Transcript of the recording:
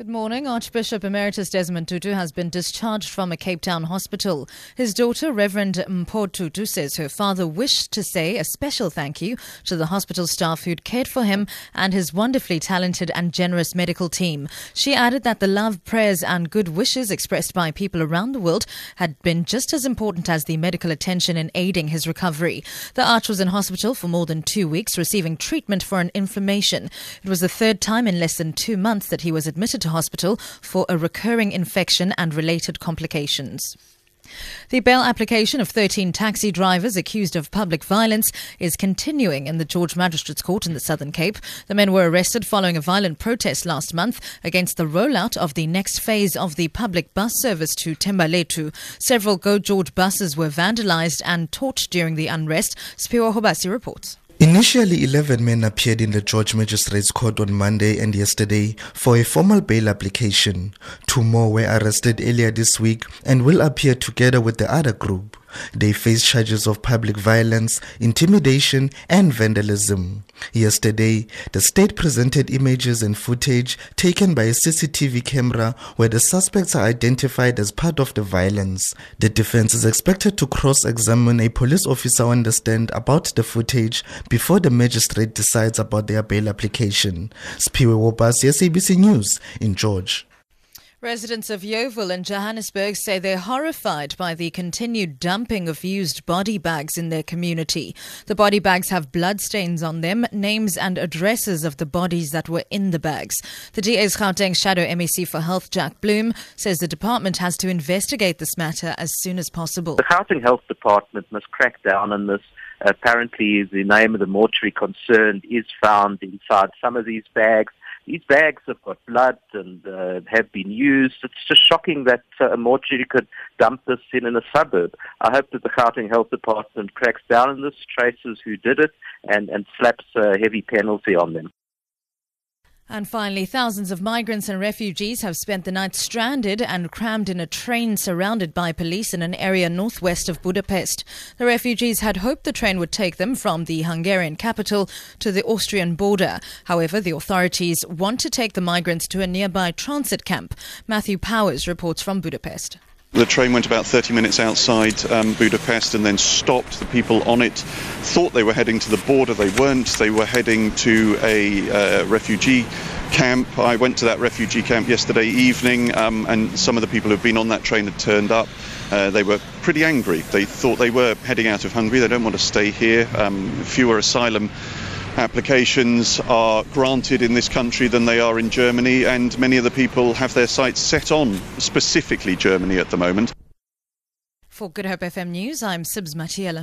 Good morning. Archbishop Emeritus Desmond Tutu has been discharged from a Cape Town hospital. His daughter, Reverend Mpho Tutu, says her father wished to say a special thank you to the hospital staff who'd cared for him and his wonderfully talented and generous medical team. She added that the love, prayers, and good wishes expressed by people around the world had been just as important as the medical attention in aiding his recovery. The Arch was in hospital for more than two weeks, receiving treatment for an inflammation. It was the third time in less than two months that he was admitted to hospital for a recurring infection and related complications. The bail application of 13 taxi drivers accused of public violence is continuing in the George Magistrates Court in the Southern Cape. The men were arrested following a violent protest last month against the rollout of the next phase of the public bus service to Thembalethu. Several Go George buses were vandalized and torched during the unrest. Spiwa Hobasi reports. Initially, 11 men appeared in the George Magistrates Court on Monday and yesterday for a formal bail application. Two more were arrested earlier this week and will appear together with the other group. They face charges of public violence, intimidation, and vandalism. Yesterday, the state presented images and footage taken by a CCTV camera where the suspects are identified as part of the violence. The defense is expected to cross examine a police officer on the stand about the footage before the magistrate decides about their bail application. Spiwe Wobas, SABC News in George. Residents of Yeoville and Johannesburg say they're horrified by the continued dumping of used body bags in their community. The body bags have bloodstains on them, names and addresses of the bodies that were in the bags. The DA's Gauteng Shadow MEC for Health, Jack Bloom, says the department has to investigate this matter as soon as possible. The Gauteng Health Department must crack down on this. Apparently, the name of the mortuary concerned is found inside some of these bags these bags have got blood and uh, have been used. It's just shocking that uh, a mortuary could dump this in in a suburb. I hope that the Gauteng Health Department cracks down on this, traces who did it, and, and slaps a heavy penalty on them. And finally, thousands of migrants and refugees have spent the night stranded and crammed in a train surrounded by police in an area northwest of Budapest. The refugees had hoped the train would take them from the Hungarian capital to the Austrian border. However, the authorities want to take the migrants to a nearby transit camp. Matthew Powers reports from Budapest. The train went about 30 minutes outside um, Budapest and then stopped. The people on it thought they were heading to the border. They weren't. They were heading to a uh, refugee camp. I went to that refugee camp yesterday evening, um, and some of the people who've been on that train had turned up. Uh, they were pretty angry. They thought they were heading out of Hungary. They don't want to stay here. Um, fewer asylum applications are granted in this country than they are in Germany, and many of the people have their sights set on specifically Germany at the moment. For Good Hope FM News, I'm Sibs Matiela.